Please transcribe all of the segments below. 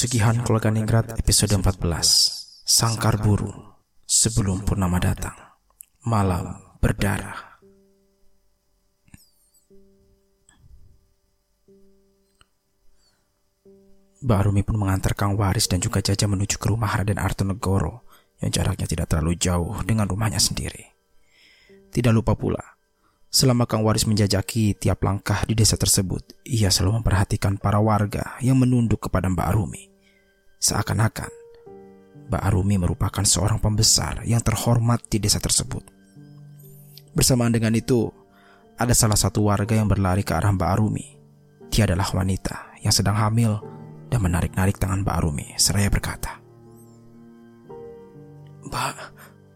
Keluarga Ningrat episode 14 Sangkar Buru Sebelum Purnama datang Malam Berdarah Mbak Rumi pun mengantar Kang Waris dan juga Jaja menuju ke rumah Raden Artonegoro yang jaraknya tidak terlalu jauh dengan rumahnya sendiri. Tidak lupa pula, Selama Kang Waris menjajaki tiap langkah di desa tersebut, ia selalu memperhatikan para warga yang menunduk kepada Mbak Arumi. Seakan-akan, Mbak Arumi merupakan seorang pembesar yang terhormat di desa tersebut. Bersamaan dengan itu, ada salah satu warga yang berlari ke arah Mbak Arumi. Dia adalah wanita yang sedang hamil dan menarik-narik tangan Mbak Arumi seraya berkata, Mbak,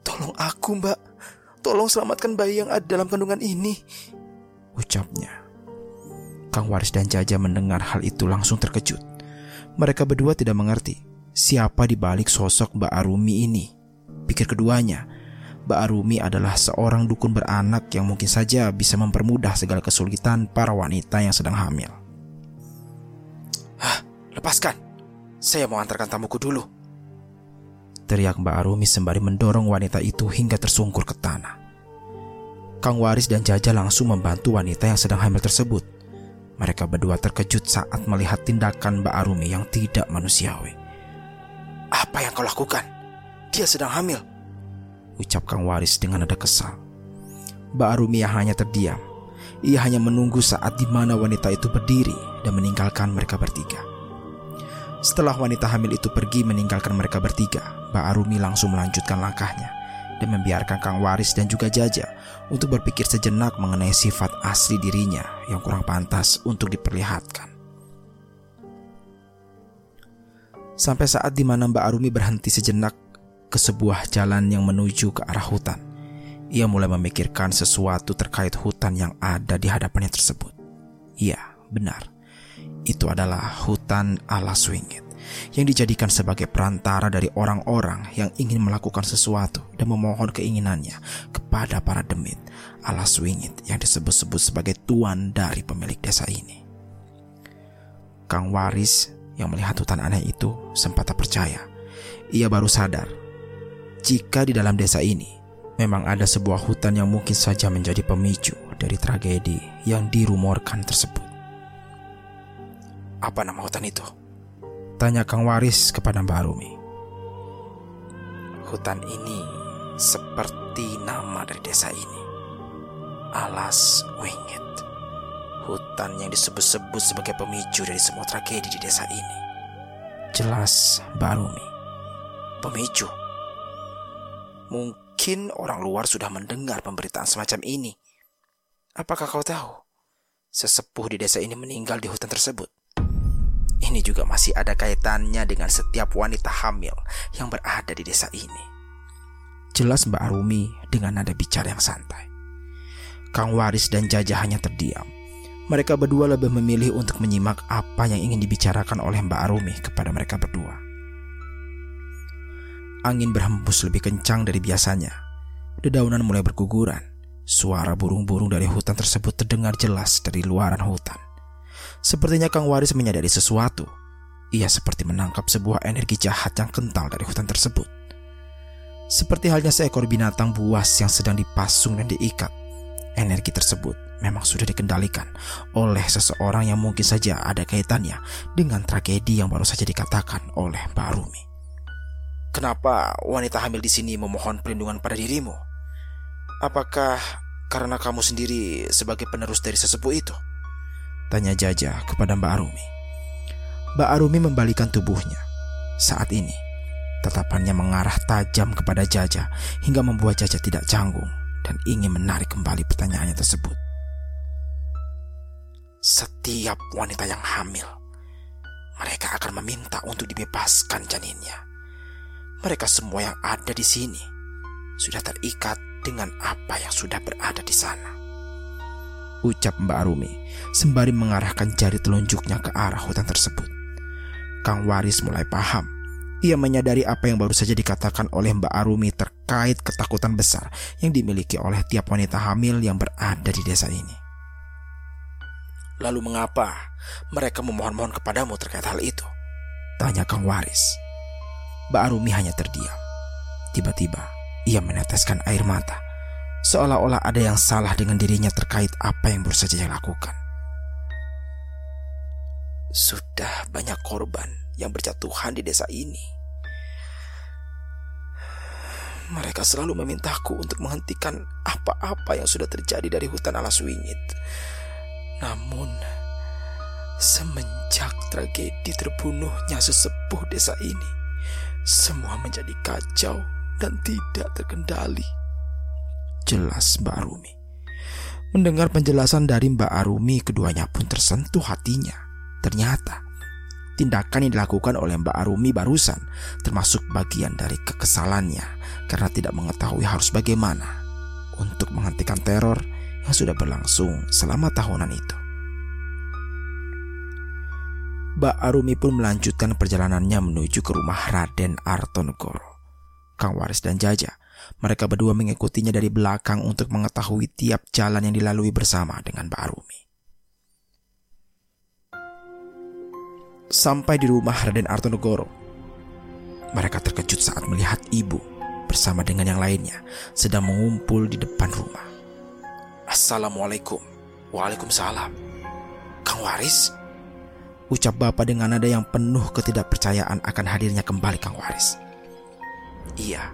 tolong aku mbak, Tolong selamatkan bayi yang ada dalam kandungan ini. Ucapnya. Kang Waris dan Jaja mendengar hal itu langsung terkejut. Mereka berdua tidak mengerti siapa di balik sosok Mbak Arumi ini. Pikir keduanya, Mbak Arumi adalah seorang dukun beranak yang mungkin saja bisa mempermudah segala kesulitan para wanita yang sedang hamil. Hah, lepaskan. Saya mau antarkan tamuku dulu. Teriak Mbak Arumi sembari mendorong wanita itu hingga tersungkur ke tanah. Kang Waris dan Jaja langsung membantu wanita yang sedang hamil tersebut. Mereka berdua terkejut saat melihat tindakan Mbak Arumi yang tidak manusiawi. Apa yang kau lakukan? Dia sedang hamil. Ucap Kang Waris dengan nada kesal. Mbak Arumi hanya terdiam. Ia hanya menunggu saat di mana wanita itu berdiri dan meninggalkan mereka bertiga. Setelah wanita hamil itu pergi meninggalkan mereka bertiga, Mbak Arumi langsung melanjutkan langkahnya dan membiarkan Kang Waris dan juga Jaja untuk berpikir sejenak mengenai sifat asli dirinya yang kurang pantas untuk diperlihatkan. Sampai saat di mana Mbak Arumi berhenti sejenak ke sebuah jalan yang menuju ke arah hutan, ia mulai memikirkan sesuatu terkait hutan yang ada di hadapannya tersebut. Iya, benar itu adalah hutan ala swingit yang dijadikan sebagai perantara dari orang-orang yang ingin melakukan sesuatu dan memohon keinginannya kepada para demit ala swingit yang disebut-sebut sebagai tuan dari pemilik desa ini. Kang Waris yang melihat hutan aneh itu sempat tak percaya. Ia baru sadar jika di dalam desa ini memang ada sebuah hutan yang mungkin saja menjadi pemicu dari tragedi yang dirumorkan tersebut. Apa nama hutan itu? Tanya Kang Waris kepada Mbak Rumi. Hutan ini seperti nama dari desa ini. Alas Wingit. Hutan yang disebut-sebut sebagai pemicu dari semua tragedi di desa ini. Jelas Mbak Rumi. Pemicu? Mungkin orang luar sudah mendengar pemberitaan semacam ini. Apakah kau tahu? Sesepuh di desa ini meninggal di hutan tersebut. Ini juga masih ada kaitannya dengan setiap wanita hamil yang berada di desa ini. Jelas Mbak Arumi dengan nada bicara yang santai. Kang Waris dan Jaja hanya terdiam. Mereka berdua lebih memilih untuk menyimak apa yang ingin dibicarakan oleh Mbak Arumi kepada mereka berdua. Angin berhembus lebih kencang dari biasanya. Dedaunan mulai berguguran. Suara burung-burung dari hutan tersebut terdengar jelas dari luaran hutan. Sepertinya Kang Waris menyadari sesuatu. Ia seperti menangkap sebuah energi jahat yang kental dari hutan tersebut. Seperti halnya seekor binatang buas yang sedang dipasung dan diikat. Energi tersebut memang sudah dikendalikan oleh seseorang yang mungkin saja ada kaitannya dengan tragedi yang baru saja dikatakan oleh Mbak Rumi. Kenapa wanita hamil di sini memohon perlindungan pada dirimu? Apakah karena kamu sendiri sebagai penerus dari sesepuh itu? Tanya Jaja kepada Mbak Arumi. Mbak Arumi membalikan tubuhnya. Saat ini, tatapannya mengarah tajam kepada Jaja hingga membuat Jaja tidak canggung dan ingin menarik kembali pertanyaannya tersebut. Setiap wanita yang hamil, mereka akan meminta untuk dibebaskan janinnya. Mereka semua yang ada di sini sudah terikat dengan apa yang sudah berada di sana ucap Mbak Arumi sembari mengarahkan jari telunjuknya ke arah hutan tersebut. Kang Waris mulai paham. Ia menyadari apa yang baru saja dikatakan oleh Mbak Arumi terkait ketakutan besar yang dimiliki oleh tiap wanita hamil yang berada di desa ini. Lalu mengapa mereka memohon-mohon kepadamu terkait hal itu? Tanya Kang Waris. Mbak Arumi hanya terdiam. Tiba-tiba ia meneteskan air mata seolah-olah ada yang salah dengan dirinya terkait apa yang baru saja dia lakukan. Sudah banyak korban yang berjatuhan di desa ini. Mereka selalu memintaku untuk menghentikan apa-apa yang sudah terjadi dari hutan alas wingit. Namun, semenjak tragedi terbunuhnya sesepuh desa ini, semua menjadi kacau dan tidak terkendali. Jelas Mbak Arumi. Mendengar penjelasan dari Mbak Arumi, keduanya pun tersentuh hatinya. Ternyata tindakan yang dilakukan oleh Mbak Arumi barusan termasuk bagian dari kekesalannya karena tidak mengetahui harus bagaimana untuk menghentikan teror yang sudah berlangsung selama tahunan itu. Mbak Arumi pun melanjutkan perjalanannya menuju ke rumah Raden Artonegoro. Kang Waris dan Jaja mereka berdua mengikutinya dari belakang untuk mengetahui tiap jalan yang dilalui bersama dengan Mbak Arumi. Sampai di rumah Raden Artonegoro, mereka terkejut saat melihat ibu bersama dengan yang lainnya sedang mengumpul di depan rumah. Assalamualaikum. Waalaikumsalam. Kang Waris? Ucap bapak dengan nada yang penuh ketidakpercayaan akan hadirnya kembali Kang Waris. Iya,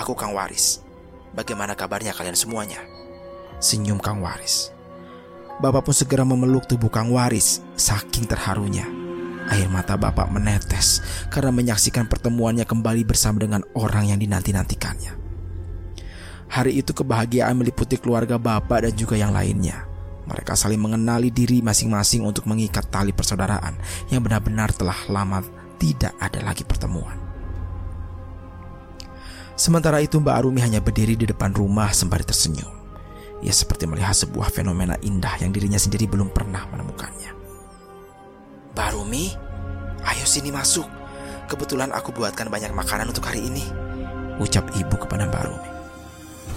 Aku Kang Waris. Bagaimana kabarnya kalian semuanya? Senyum Kang Waris. Bapak pun segera memeluk tubuh Kang Waris, saking terharunya. Air mata bapak menetes karena menyaksikan pertemuannya kembali bersama dengan orang yang dinanti-nantikannya. Hari itu kebahagiaan meliputi keluarga bapak dan juga yang lainnya. Mereka saling mengenali diri masing-masing untuk mengikat tali persaudaraan yang benar-benar telah lama tidak ada lagi pertemuan. Sementara itu Mbak Arumi hanya berdiri di depan rumah sembari tersenyum. Ia seperti melihat sebuah fenomena indah yang dirinya sendiri belum pernah menemukannya. Mbak Arumi, ayo sini masuk. Kebetulan aku buatkan banyak makanan untuk hari ini. Ucap ibu kepada Mbak Arumi.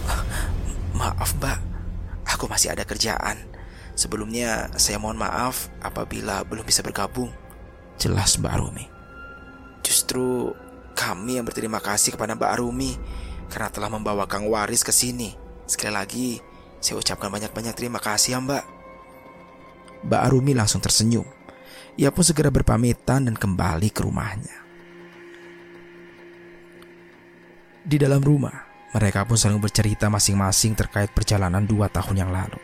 Maaf Mbak, aku masih ada kerjaan. Sebelumnya saya mohon maaf apabila belum bisa bergabung. Jelas Mbak Arumi. Justru kami yang berterima kasih kepada Mbak Arumi karena telah membawa Kang Waris ke sini. Sekali lagi, saya ucapkan banyak-banyak terima kasih ya Mbak. Mbak Arumi langsung tersenyum. Ia pun segera berpamitan dan kembali ke rumahnya. Di dalam rumah, mereka pun saling bercerita masing-masing terkait perjalanan dua tahun yang lalu.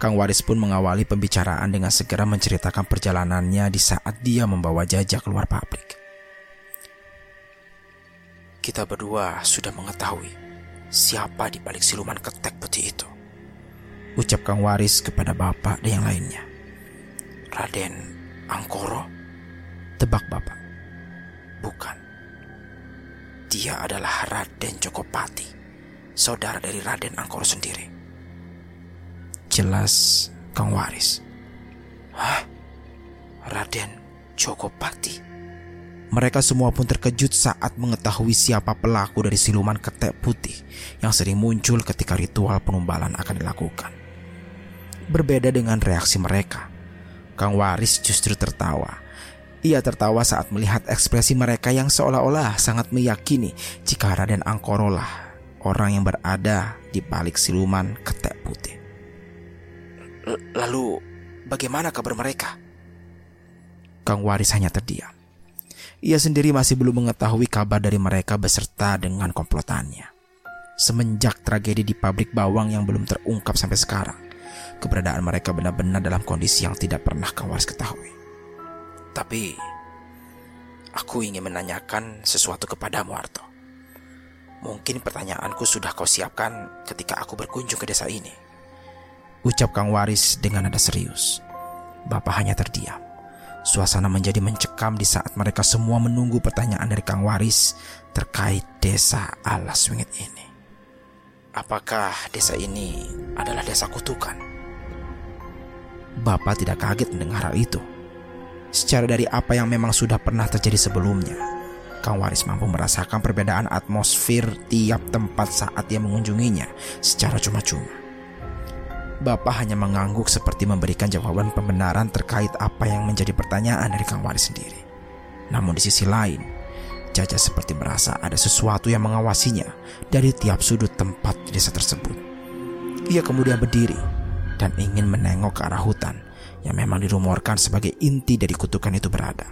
Kang Waris pun mengawali pembicaraan dengan segera menceritakan perjalanannya di saat dia membawa jajak keluar pabrik. Kita berdua sudah mengetahui siapa di balik siluman ketek putih itu. Ucap Kang Waris kepada bapak dan yang lainnya. Raden Angkoro? Tebak bapak. Bukan. Dia adalah Raden Jokopati, saudara dari Raden Angkoro sendiri. Jelas Kang Waris. Hah? Raden Jokopati? Mereka semua pun terkejut saat mengetahui siapa pelaku dari siluman ketek putih yang sering muncul ketika ritual penumbalan akan dilakukan. Berbeda dengan reaksi mereka, Kang Waris justru tertawa. Ia tertawa saat melihat ekspresi mereka yang seolah-olah sangat meyakini jika Raden Angkoro lah orang yang berada di balik siluman ketek putih. Lalu, bagaimana kabar mereka? Kang Waris hanya terdiam. Ia sendiri masih belum mengetahui kabar dari mereka beserta dengan komplotannya. Semenjak tragedi di pabrik bawang yang belum terungkap sampai sekarang, keberadaan mereka benar-benar dalam kondisi yang tidak pernah Kang Waris ketahui. Tapi aku ingin menanyakan sesuatu kepadamu, Arto. Mungkin pertanyaanku sudah kau siapkan ketika aku berkunjung ke desa ini. Ucap Kang Waris dengan nada serius. Bapak hanya terdiam. Suasana menjadi mencekam di saat mereka semua menunggu pertanyaan dari Kang Waris terkait desa Alas Wingit ini. Apakah desa ini adalah desa kutukan? Bapak tidak kaget mendengar hal itu. Secara dari apa yang memang sudah pernah terjadi sebelumnya, Kang Waris mampu merasakan perbedaan atmosfer tiap tempat saat ia mengunjunginya secara cuma-cuma. Bapak hanya mengangguk seperti memberikan jawaban pembenaran terkait apa yang menjadi pertanyaan dari Kang Waris sendiri. Namun di sisi lain, Jaja seperti merasa ada sesuatu yang mengawasinya dari tiap sudut tempat di desa tersebut. Ia kemudian berdiri dan ingin menengok ke arah hutan yang memang dirumorkan sebagai inti dari kutukan itu berada.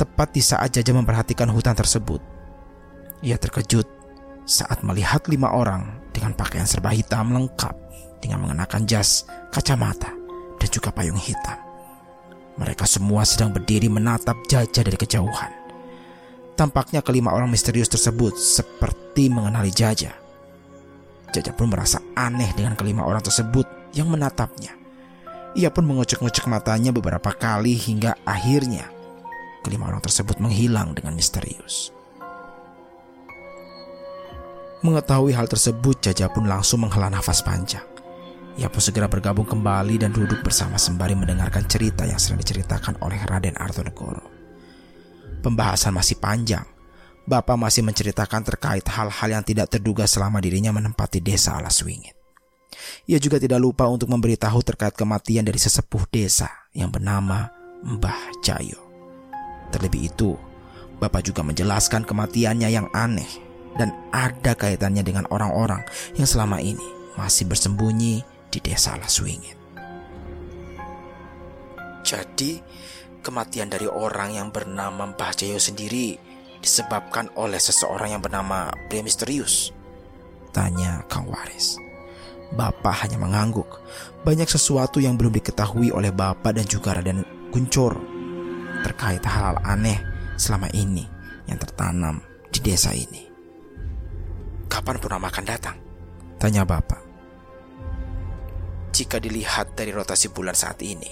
Tepat di saat Jaja memperhatikan hutan tersebut, ia terkejut saat melihat lima orang dengan pakaian serba hitam lengkap dengan mengenakan jas, kacamata, dan juga payung hitam. Mereka semua sedang berdiri menatap Jaja dari kejauhan. Tampaknya kelima orang misterius tersebut seperti mengenali Jaja. Jaja pun merasa aneh dengan kelima orang tersebut yang menatapnya. Ia pun mengocek-ngocek matanya beberapa kali hingga akhirnya kelima orang tersebut menghilang dengan misterius. Mengetahui hal tersebut, Jaja pun langsung menghela nafas panjang. Ia pun segera bergabung kembali dan duduk bersama sembari mendengarkan cerita yang sedang diceritakan oleh Raden Artonegoro. Pembahasan masih panjang. Bapak masih menceritakan terkait hal-hal yang tidak terduga selama dirinya menempati desa Alas Wingit. Ia juga tidak lupa untuk memberitahu terkait kematian dari sesepuh desa yang bernama Mbah Jayo. Terlebih itu, Bapak juga menjelaskan kematiannya yang aneh dan ada kaitannya dengan orang-orang yang selama ini masih bersembunyi di desa Laswingit. Jadi, kematian dari orang yang bernama Mbah Jayo sendiri disebabkan oleh seseorang yang bernama pria misterius? Tanya Kang Waris. Bapak hanya mengangguk. Banyak sesuatu yang belum diketahui oleh Bapak dan juga Raden Kuncoro terkait hal-hal aneh selama ini yang tertanam di desa ini. Kapan Purnama akan datang? Tanya Bapak. Jika dilihat dari rotasi bulan saat ini,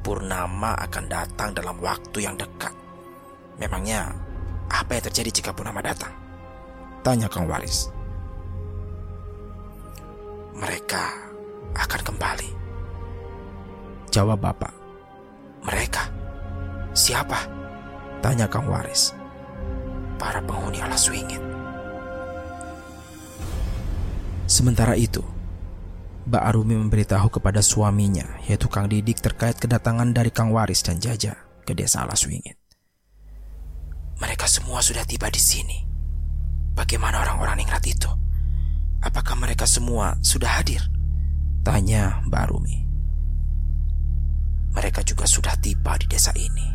Purnama akan datang dalam waktu yang dekat. Memangnya apa yang terjadi jika Purnama datang? Tanya Kang Waris. Mereka akan kembali. Jawab Bapak. Mereka? Siapa? Tanya Kang Waris. Para penghuni alas wingit. Sementara itu, Mbak Arumi memberitahu kepada suaminya, yaitu Kang Didik terkait kedatangan dari Kang Waris dan Jaja ke desa Alas Wingit. Mereka semua sudah tiba di sini. Bagaimana orang-orang ningrat itu? Apakah mereka semua sudah hadir? Tanya Mbak Arumi. Mereka juga sudah tiba di desa ini.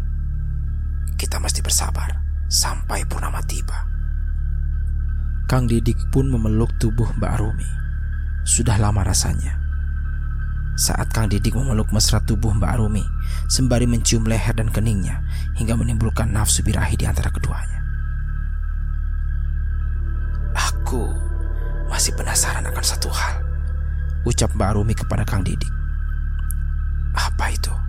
Kita mesti bersabar sampai purnama tiba. Kang Didik pun memeluk tubuh Mbak Arumi. Sudah lama rasanya. Saat Kang Didik memeluk mesra tubuh Mbak Arumi, sembari mencium leher dan keningnya hingga menimbulkan nafsu birahi di antara keduanya. Aku masih penasaran akan satu hal. Ucap Mbak Arumi kepada Kang Didik. Apa itu?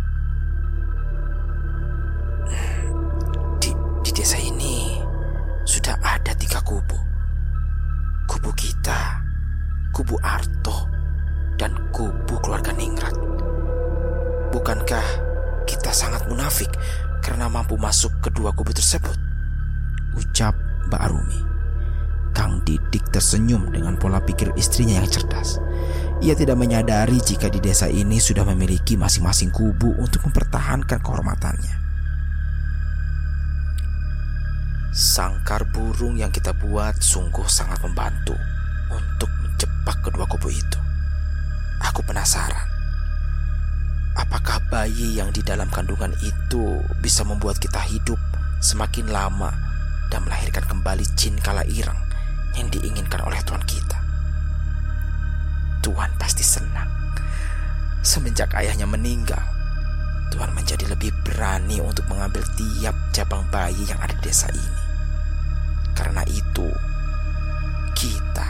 Kubu Arto, dan kubu keluarga Ningrat. Bukankah kita sangat munafik karena mampu masuk kedua kubu tersebut? Ucap Mbak Arumi. Kang Didik tersenyum dengan pola pikir istrinya yang cerdas. Ia tidak menyadari jika di desa ini sudah memiliki masing-masing kubu untuk mempertahankan kehormatannya. Sangkar burung yang kita buat sungguh sangat membantu untuk menjebak kedua kubu itu. Aku penasaran, apakah bayi yang di dalam kandungan itu bisa membuat kita hidup semakin lama dan melahirkan kembali jin kala irang yang diinginkan oleh Tuhan kita. Tuhan pasti senang. Semenjak ayahnya meninggal, Tuhan menjadi lebih berani untuk mengambil tiap cabang bayi yang ada di desa ini. Karena itu, kita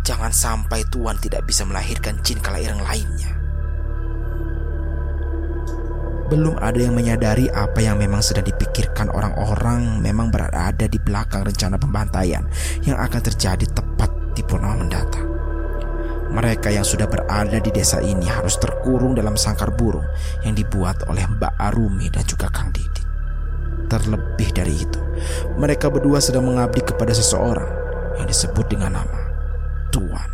Jangan sampai Tuhan tidak bisa melahirkan jin kelahiran lainnya. Belum ada yang menyadari apa yang memang sedang dipikirkan orang-orang memang berada di belakang rencana pembantaian yang akan terjadi tepat di purnama mendatang. Mereka yang sudah berada di desa ini harus terkurung dalam sangkar burung yang dibuat oleh Mbak Arumi dan juga Kang Didi. Terlebih dari itu, mereka berdua sedang mengabdi kepada seseorang yang disebut dengan nama Tuan.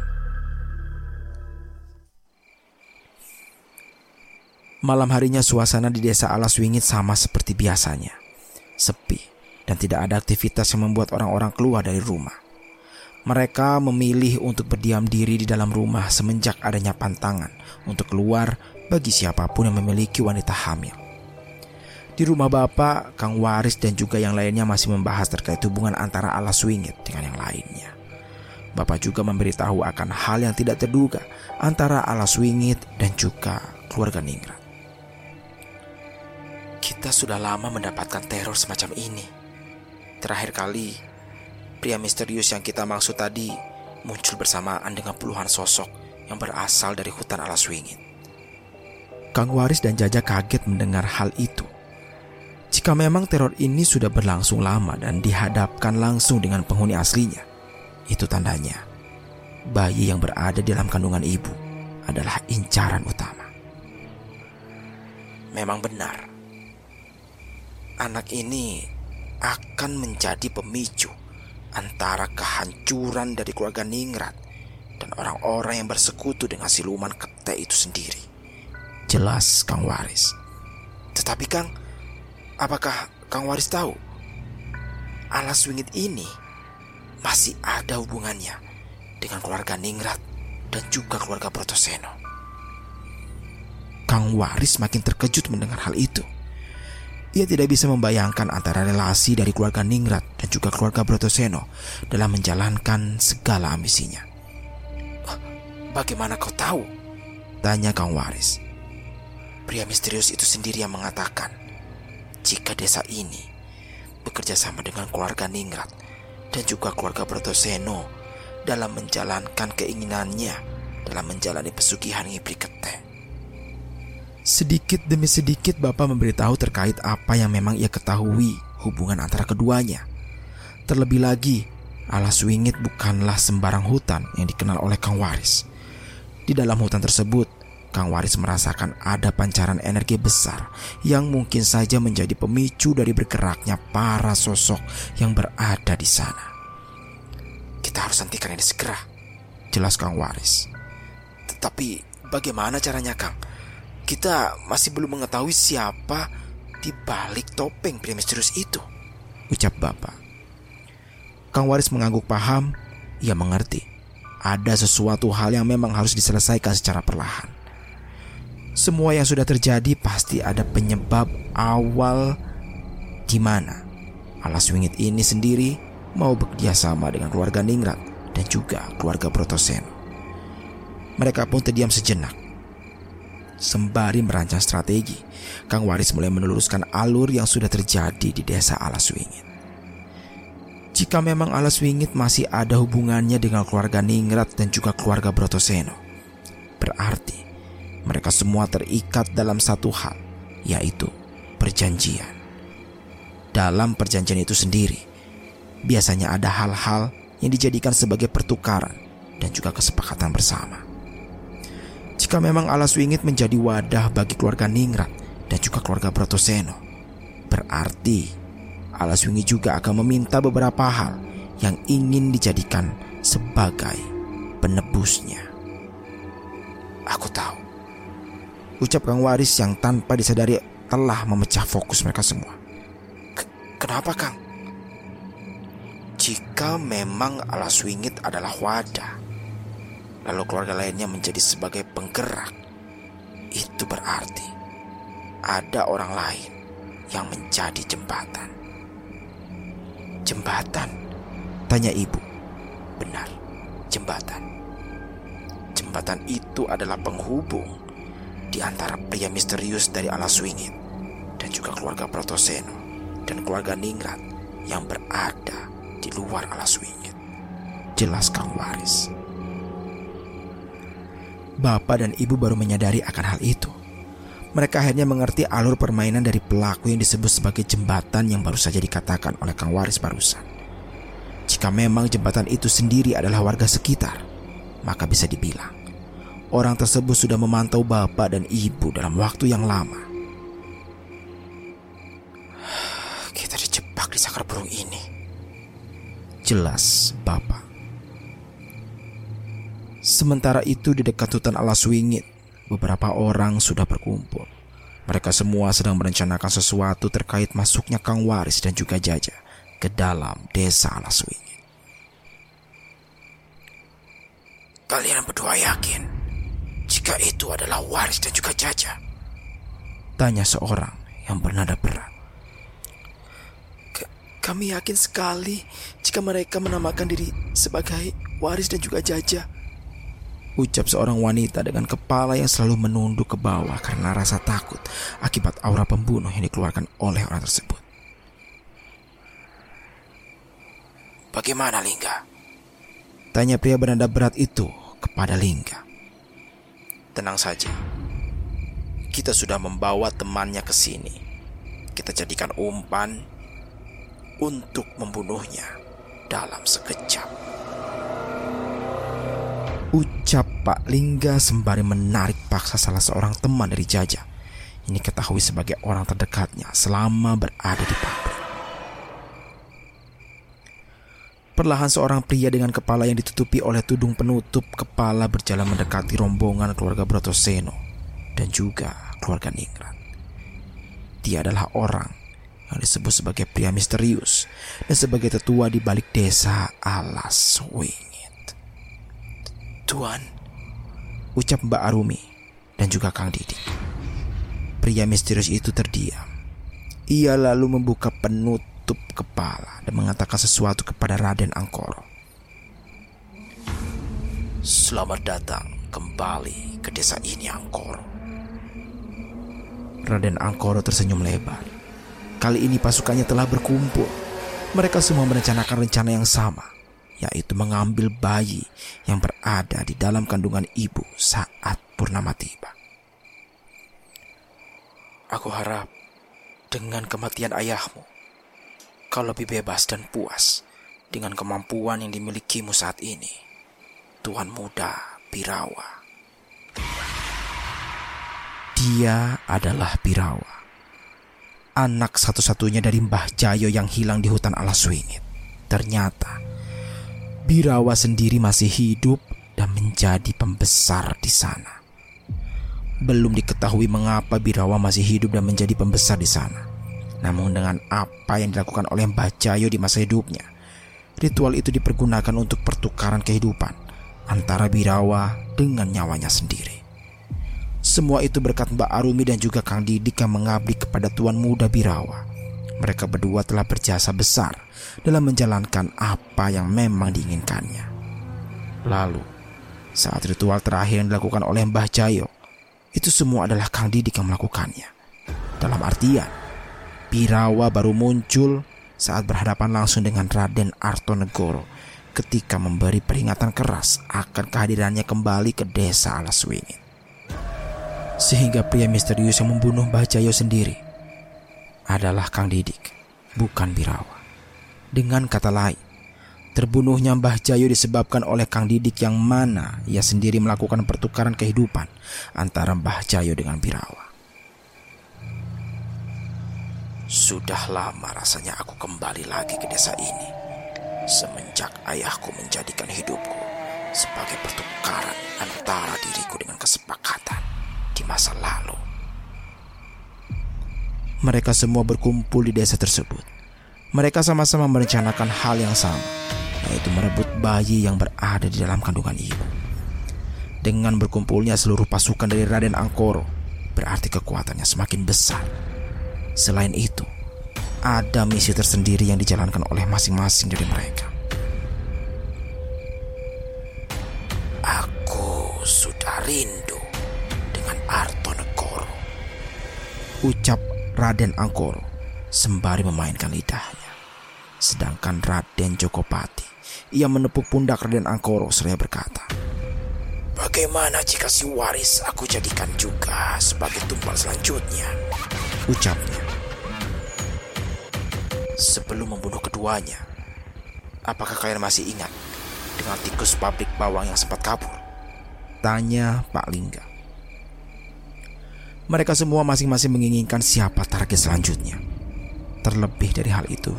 Malam harinya suasana di desa Alas Wingit sama seperti biasanya. Sepi dan tidak ada aktivitas yang membuat orang-orang keluar dari rumah. Mereka memilih untuk berdiam diri di dalam rumah semenjak adanya pantangan untuk keluar bagi siapa pun yang memiliki wanita hamil. Di rumah bapak, Kang Waris dan juga yang lainnya masih membahas terkait hubungan antara Alas Wingit dengan yang lainnya. Bapak juga memberitahu akan hal yang tidak terduga antara Alas Wingit dan juga keluarga Ningrat. Kita sudah lama mendapatkan teror semacam ini. Terakhir kali, pria misterius yang kita maksud tadi muncul bersamaan dengan puluhan sosok yang berasal dari hutan alas wingit. Kang Waris dan Jaja kaget mendengar hal itu. Jika memang teror ini sudah berlangsung lama dan dihadapkan langsung dengan penghuni aslinya, itu tandanya bayi yang berada di dalam kandungan ibu adalah incaran utama. Memang benar, anak ini akan menjadi pemicu antara kehancuran dari keluarga Ningrat dan orang-orang yang bersekutu dengan siluman kete itu sendiri. Jelas Kang Waris. Tetapi Kang, apakah Kang Waris tahu alas wingit ini masih ada hubungannya dengan keluarga Ningrat dan juga keluarga Protoseno? Kang Waris makin terkejut mendengar hal itu. Ia tidak bisa membayangkan antara relasi dari keluarga Ningrat dan juga keluarga Brotoseno dalam menjalankan segala ambisinya. Bagaimana kau tahu? Tanya Kang Waris. Pria misterius itu sendiri yang mengatakan jika desa ini bekerja sama dengan keluarga Ningrat dan juga keluarga Brotoseno dalam menjalankan keinginannya dalam menjalani pesugihan Ngibri Kete. Sedikit demi sedikit Bapak memberitahu terkait apa yang memang ia ketahui hubungan antara keduanya. Terlebih lagi, Alas Wingit bukanlah sembarang hutan yang dikenal oleh Kang Waris. Di dalam hutan tersebut, Kang Waris merasakan ada pancaran energi besar yang mungkin saja menjadi pemicu dari bergeraknya para sosok yang berada di sana. Kita harus hentikan ini segera, jelas Kang Waris. Tetapi bagaimana caranya Kang? Kita masih belum mengetahui siapa di balik topeng pria misterius itu. Ucap Bapak. Kang Waris mengangguk paham, ia mengerti. Ada sesuatu hal yang memang harus diselesaikan secara perlahan. Semua yang sudah terjadi pasti ada penyebab awal di mana alas wingit ini sendiri mau bekerja sama dengan keluarga Ningrat dan juga keluarga Protosen. Mereka pun terdiam sejenak Sembari merancang strategi, Kang Waris mulai meneluskan alur yang sudah terjadi di desa Alas Wingit. Jika memang alas wingit masih ada hubungannya dengan keluarga Ningrat dan juga keluarga Brotoseno, berarti mereka semua terikat dalam satu hal, yaitu perjanjian. Dalam perjanjian itu sendiri, biasanya ada hal-hal yang dijadikan sebagai pertukaran dan juga kesepakatan bersama. Jika memang alas wingit menjadi wadah bagi keluarga Ningrat dan juga keluarga Brotoseno, berarti Alas Wingi juga akan meminta beberapa hal yang ingin dijadikan sebagai penebusnya. Aku tahu. Ucap Kang Waris yang tanpa disadari telah memecah fokus mereka semua. Kenapa Kang? Jika memang alas wingit adalah wadah, lalu keluarga lainnya menjadi sebagai penggerak, itu berarti ada orang lain yang menjadi jembatan. Jembatan? Tanya ibu. Benar, jembatan. Jembatan itu adalah penghubung di antara pria misterius dari alas wingit dan juga keluarga Protoseno dan keluarga Ningrat yang berada di luar alas wingit. Jelas Kang Waris. Bapak dan ibu baru menyadari akan hal itu. Mereka akhirnya mengerti alur permainan dari pelaku yang disebut sebagai jembatan yang baru saja dikatakan oleh Kang Waris barusan. Jika memang jembatan itu sendiri adalah warga sekitar, maka bisa dibilang orang tersebut sudah memantau bapak dan ibu dalam waktu yang lama. Kita dijebak di sakar burung ini. Jelas, bapak. Sementara itu di dekat hutan alas wingit, beberapa orang sudah berkumpul. Mereka semua sedang merencanakan sesuatu terkait masuknya Kang Waris dan juga Jaja ke dalam desa Alaswingi. Kalian berdua yakin jika itu adalah Waris dan juga Jaja? Tanya seorang yang bernada berat. Kami yakin sekali jika mereka menamakan diri sebagai Waris dan juga Jaja. Ucap seorang wanita dengan kepala yang selalu menunduk ke bawah karena rasa takut akibat aura pembunuh yang dikeluarkan oleh orang tersebut. Bagaimana Lingga? Tanya pria bernada berat itu kepada Lingga. Tenang saja. Kita sudah membawa temannya ke sini. Kita jadikan umpan untuk membunuhnya dalam sekejap. Ucap Pak Lingga sembari menarik paksa salah seorang teman dari Jaja. Ini ketahui sebagai orang terdekatnya selama berada di pabrik. Perlahan seorang pria dengan kepala yang ditutupi oleh tudung penutup kepala berjalan mendekati rombongan keluarga Brotoseno dan juga keluarga Ningrat. Dia adalah orang yang disebut sebagai pria misterius dan sebagai tetua di balik desa Alas Wing. Tuan, ucap Mbak Arumi dan juga Kang Didi. Pria misterius itu terdiam. Ia lalu membuka penutup kepala dan mengatakan sesuatu kepada Raden Angkoro. Selamat datang kembali ke desa ini Angkoro. Raden Angkoro tersenyum lebar. Kali ini pasukannya telah berkumpul. Mereka semua merencanakan rencana yang sama yaitu mengambil bayi yang berada di dalam kandungan ibu saat purnama tiba. Aku harap dengan kematian ayahmu, kau lebih bebas dan puas dengan kemampuan yang dimilikimu saat ini, Tuan Muda Birawa. Dia adalah Birawa, anak satu-satunya dari Mbah Jayo yang hilang di hutan Alaswingit. Ternyata Birawa sendiri masih hidup dan menjadi pembesar di sana. Belum diketahui mengapa Birawa masih hidup dan menjadi pembesar di sana. Namun dengan apa yang dilakukan oleh Mbah Jayo di masa hidupnya, ritual itu dipergunakan untuk pertukaran kehidupan antara Birawa dengan nyawanya sendiri. Semua itu berkat Mbak Arumi dan juga Kang Didik yang mengabdi kepada Tuan Muda Birawa mereka berdua telah berjasa besar dalam menjalankan apa yang memang diinginkannya. Lalu, saat ritual terakhir yang dilakukan oleh Mbah Jayo, itu semua adalah Kang Didik yang melakukannya. Dalam artian, Birawa baru muncul saat berhadapan langsung dengan Raden Artonegoro ketika memberi peringatan keras akan kehadirannya kembali ke desa Alaswingit. Sehingga pria misterius yang membunuh Mbah Jayo sendiri adalah Kang Didik, bukan Birawa. Dengan kata lain, Terbunuhnya Mbah Jayo disebabkan oleh Kang Didik yang mana ia sendiri melakukan pertukaran kehidupan antara Mbah Jayo dengan Birawa. Sudah lama rasanya aku kembali lagi ke desa ini. Semenjak ayahku menjadikan hidupku sebagai pertukaran antara diriku dengan kesepakatan di masa lalu. Mereka semua berkumpul di desa tersebut. Mereka sama-sama merencanakan hal yang sama yaitu merebut bayi yang berada di dalam kandungan ibu. Dengan berkumpulnya seluruh pasukan dari Raden Angkoro, berarti kekuatannya semakin besar. Selain itu, ada misi tersendiri yang dijalankan oleh masing-masing dari mereka. Aku sudah rindu dengan Arto Negoro. Ucap Raden Angkoro sembari memainkan lidahnya. Sedangkan Raden Jokopati ia menepuk pundak Raden Angkoro seraya berkata, Bagaimana jika si waris aku jadikan juga sebagai tumpal selanjutnya? Ucapnya. Sebelum membunuh keduanya, apakah kalian masih ingat dengan tikus pabrik bawang yang sempat kabur? Tanya Pak Lingga. Mereka semua masing-masing menginginkan siapa target selanjutnya. Terlebih dari hal itu,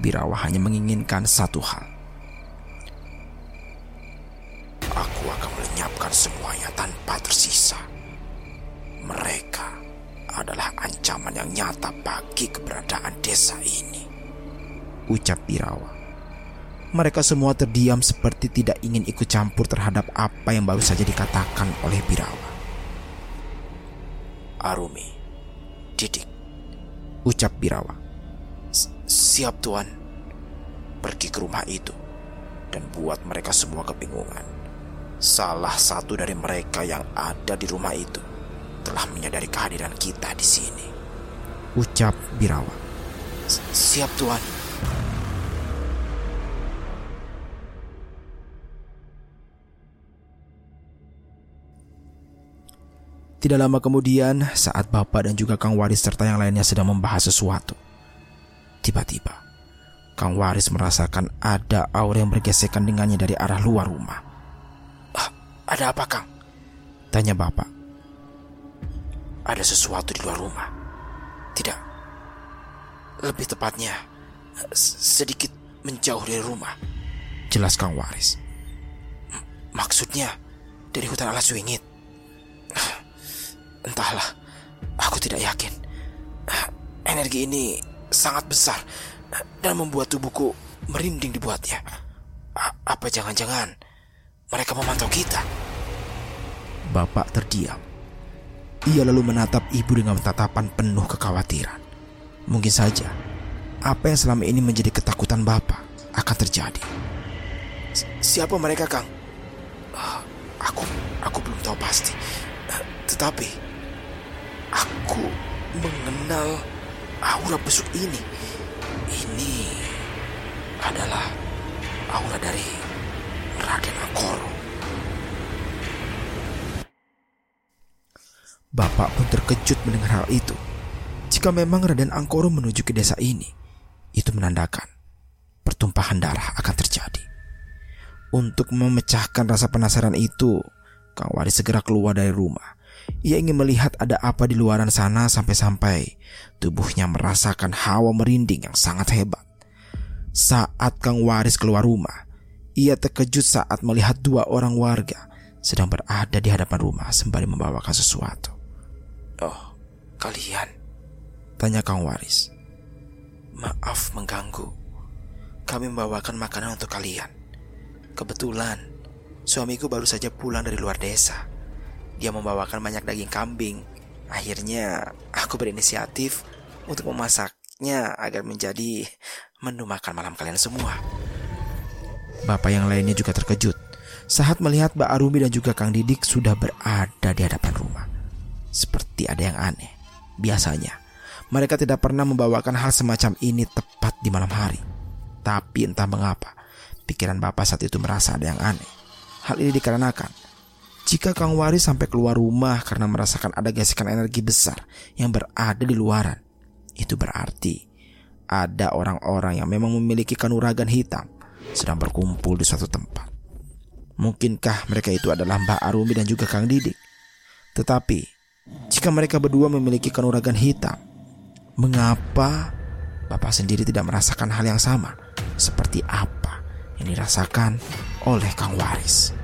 Birawa hanya menginginkan satu hal, semuanya tanpa tersisa. Mereka adalah ancaman yang nyata bagi keberadaan desa ini. Ucap Birawa. Mereka semua terdiam seperti tidak ingin ikut campur terhadap apa yang baru saja dikatakan oleh Birawa. Arumi, Didik, ucap Birawa. Siap tuan, pergi ke rumah itu dan buat mereka semua kebingungan. Salah satu dari mereka yang ada di rumah itu telah menyadari kehadiran kita di sini. Ucap Birawa. Siap Tuan. Tidak lama kemudian, saat Bapak dan juga Kang Waris serta yang lainnya sedang membahas sesuatu, tiba-tiba Kang Waris merasakan ada aura yang bergesekan dengannya dari arah luar rumah. Ada apa, Kang? Tanya bapak. Ada sesuatu di luar rumah. Tidak. Lebih tepatnya, sedikit menjauh dari rumah. Jelas Kang Waris. Maksudnya, dari hutan alas wingit. Entahlah, aku tidak yakin. Energi ini sangat besar dan membuat tubuhku merinding dibuatnya. Apa jangan-jangan mereka memantau kita. Bapak terdiam. Ia lalu menatap ibu dengan tatapan penuh kekhawatiran. Mungkin saja apa yang selama ini menjadi ketakutan Bapak akan terjadi. Siapa mereka, Kang? Uh, aku aku belum tahu pasti. Uh, tetapi aku mengenal aura besuk ini. Ini adalah aura dari Raden Angkoro. Bapak pun terkejut mendengar hal itu. Jika memang Raden Angkoro menuju ke desa ini, itu menandakan pertumpahan darah akan terjadi. Untuk memecahkan rasa penasaran itu, Kang Waris segera keluar dari rumah. Ia ingin melihat ada apa di luaran sana sampai-sampai tubuhnya merasakan hawa merinding yang sangat hebat. Saat Kang Waris keluar rumah, ia terkejut saat melihat dua orang warga sedang berada di hadapan rumah sembari membawakan sesuatu. Oh, kalian? Tanya Kang Waris. Maaf mengganggu. Kami membawakan makanan untuk kalian. Kebetulan, suamiku baru saja pulang dari luar desa. Dia membawakan banyak daging kambing. Akhirnya, aku berinisiatif untuk memasaknya agar menjadi menu makan malam kalian semua. Bapak yang lainnya juga terkejut saat melihat Mbak Arumi dan juga Kang Didik sudah berada di hadapan rumah. Seperti ada yang aneh. Biasanya, Mereka tidak pernah membawakan hal semacam ini tepat di malam hari. Tapi entah mengapa, pikiran Bapak saat itu merasa ada yang aneh. Hal ini dikarenakan jika Kang Waris sampai keluar rumah karena merasakan ada gesekan energi besar yang berada di luaran, itu berarti ada orang-orang yang memang memiliki kanuragan hitam sedang berkumpul di suatu tempat. Mungkinkah mereka itu adalah Mbak Arumi dan juga Kang Didik? Tetapi, jika mereka berdua memiliki kanuragan hitam, mengapa Bapak sendiri tidak merasakan hal yang sama? Seperti apa yang dirasakan oleh Kang Waris?